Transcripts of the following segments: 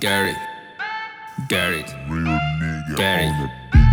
Gary, Gary, Real nigga Gary.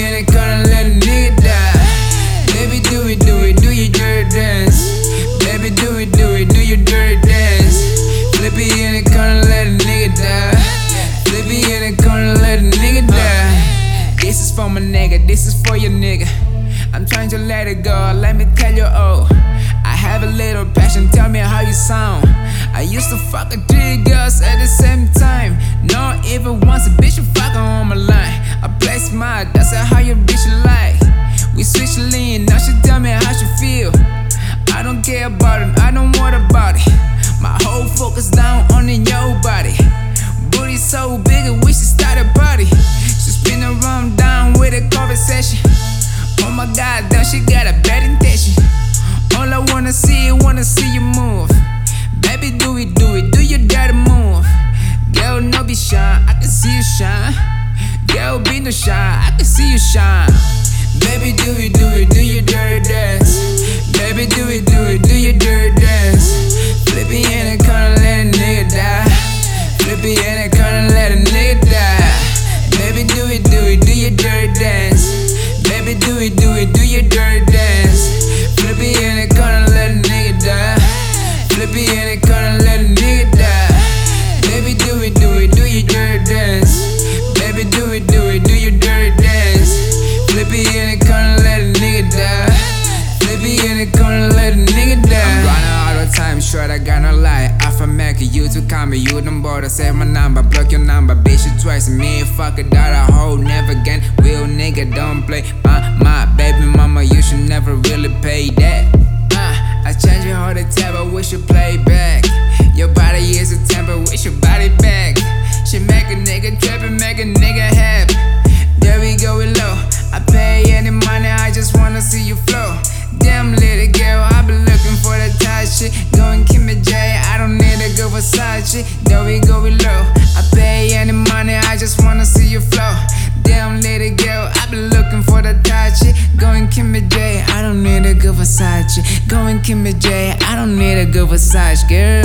Flippy in the corner, let a nigga die. Baby, do it, do it, do your dirty dance. Baby, do it, do it, do your dirty dance. Flippy in the corner, let a nigga die. Flippy in the corner, let a nigga die. This is for my nigga, this is for your nigga. I'm trying to let it go, let me tell you, oh. I have a little passion, tell me how you sound. I used to fuck a three girls at the same time. Not even once a bitch you fucking on my line. That's how your bitch like. We switch lean, now she tell me how she feel. I don't care about it, I don't want about it. My whole focus down on in your body. Booty so big, wish she start a party. She spin around down with a conversation. Oh my god, damn, she got a bad intention. All I wanna see, wanna see you move. Baby, do it, do it, do your dirty move. Girl, no be shy, I can see you shine. Girl, be no shy, I can see you shine. Baby, do it, do it, do your dirty dance. Baby, do it, do it, do your dirty dance. Flippy in the corner, let a nigga die. Flippy in the corner, let a nigga die. Baby, do it, do it, do your dirty dance. Baby, do it, do it, do your dirty In the corner, let a nigga die. I'm running all the time, short, I got no lie. Alpha Mac, you to call me, you don't bother, save my number, block your number, bitch, you twice, me, fuck it, that a hoe, never again. Real nigga, don't play. My, my baby mama, Versace. There we go with low. I pay any money, I just wanna see you flow. Damn little girl, I been looking for that tight shit. Going Kimmy J, I don't need a good Versace. Going Kimmy J, I don't need a good Versace, girl.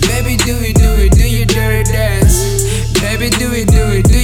Baby, do it, do it, do your dirty dance. Baby, do it, do it, do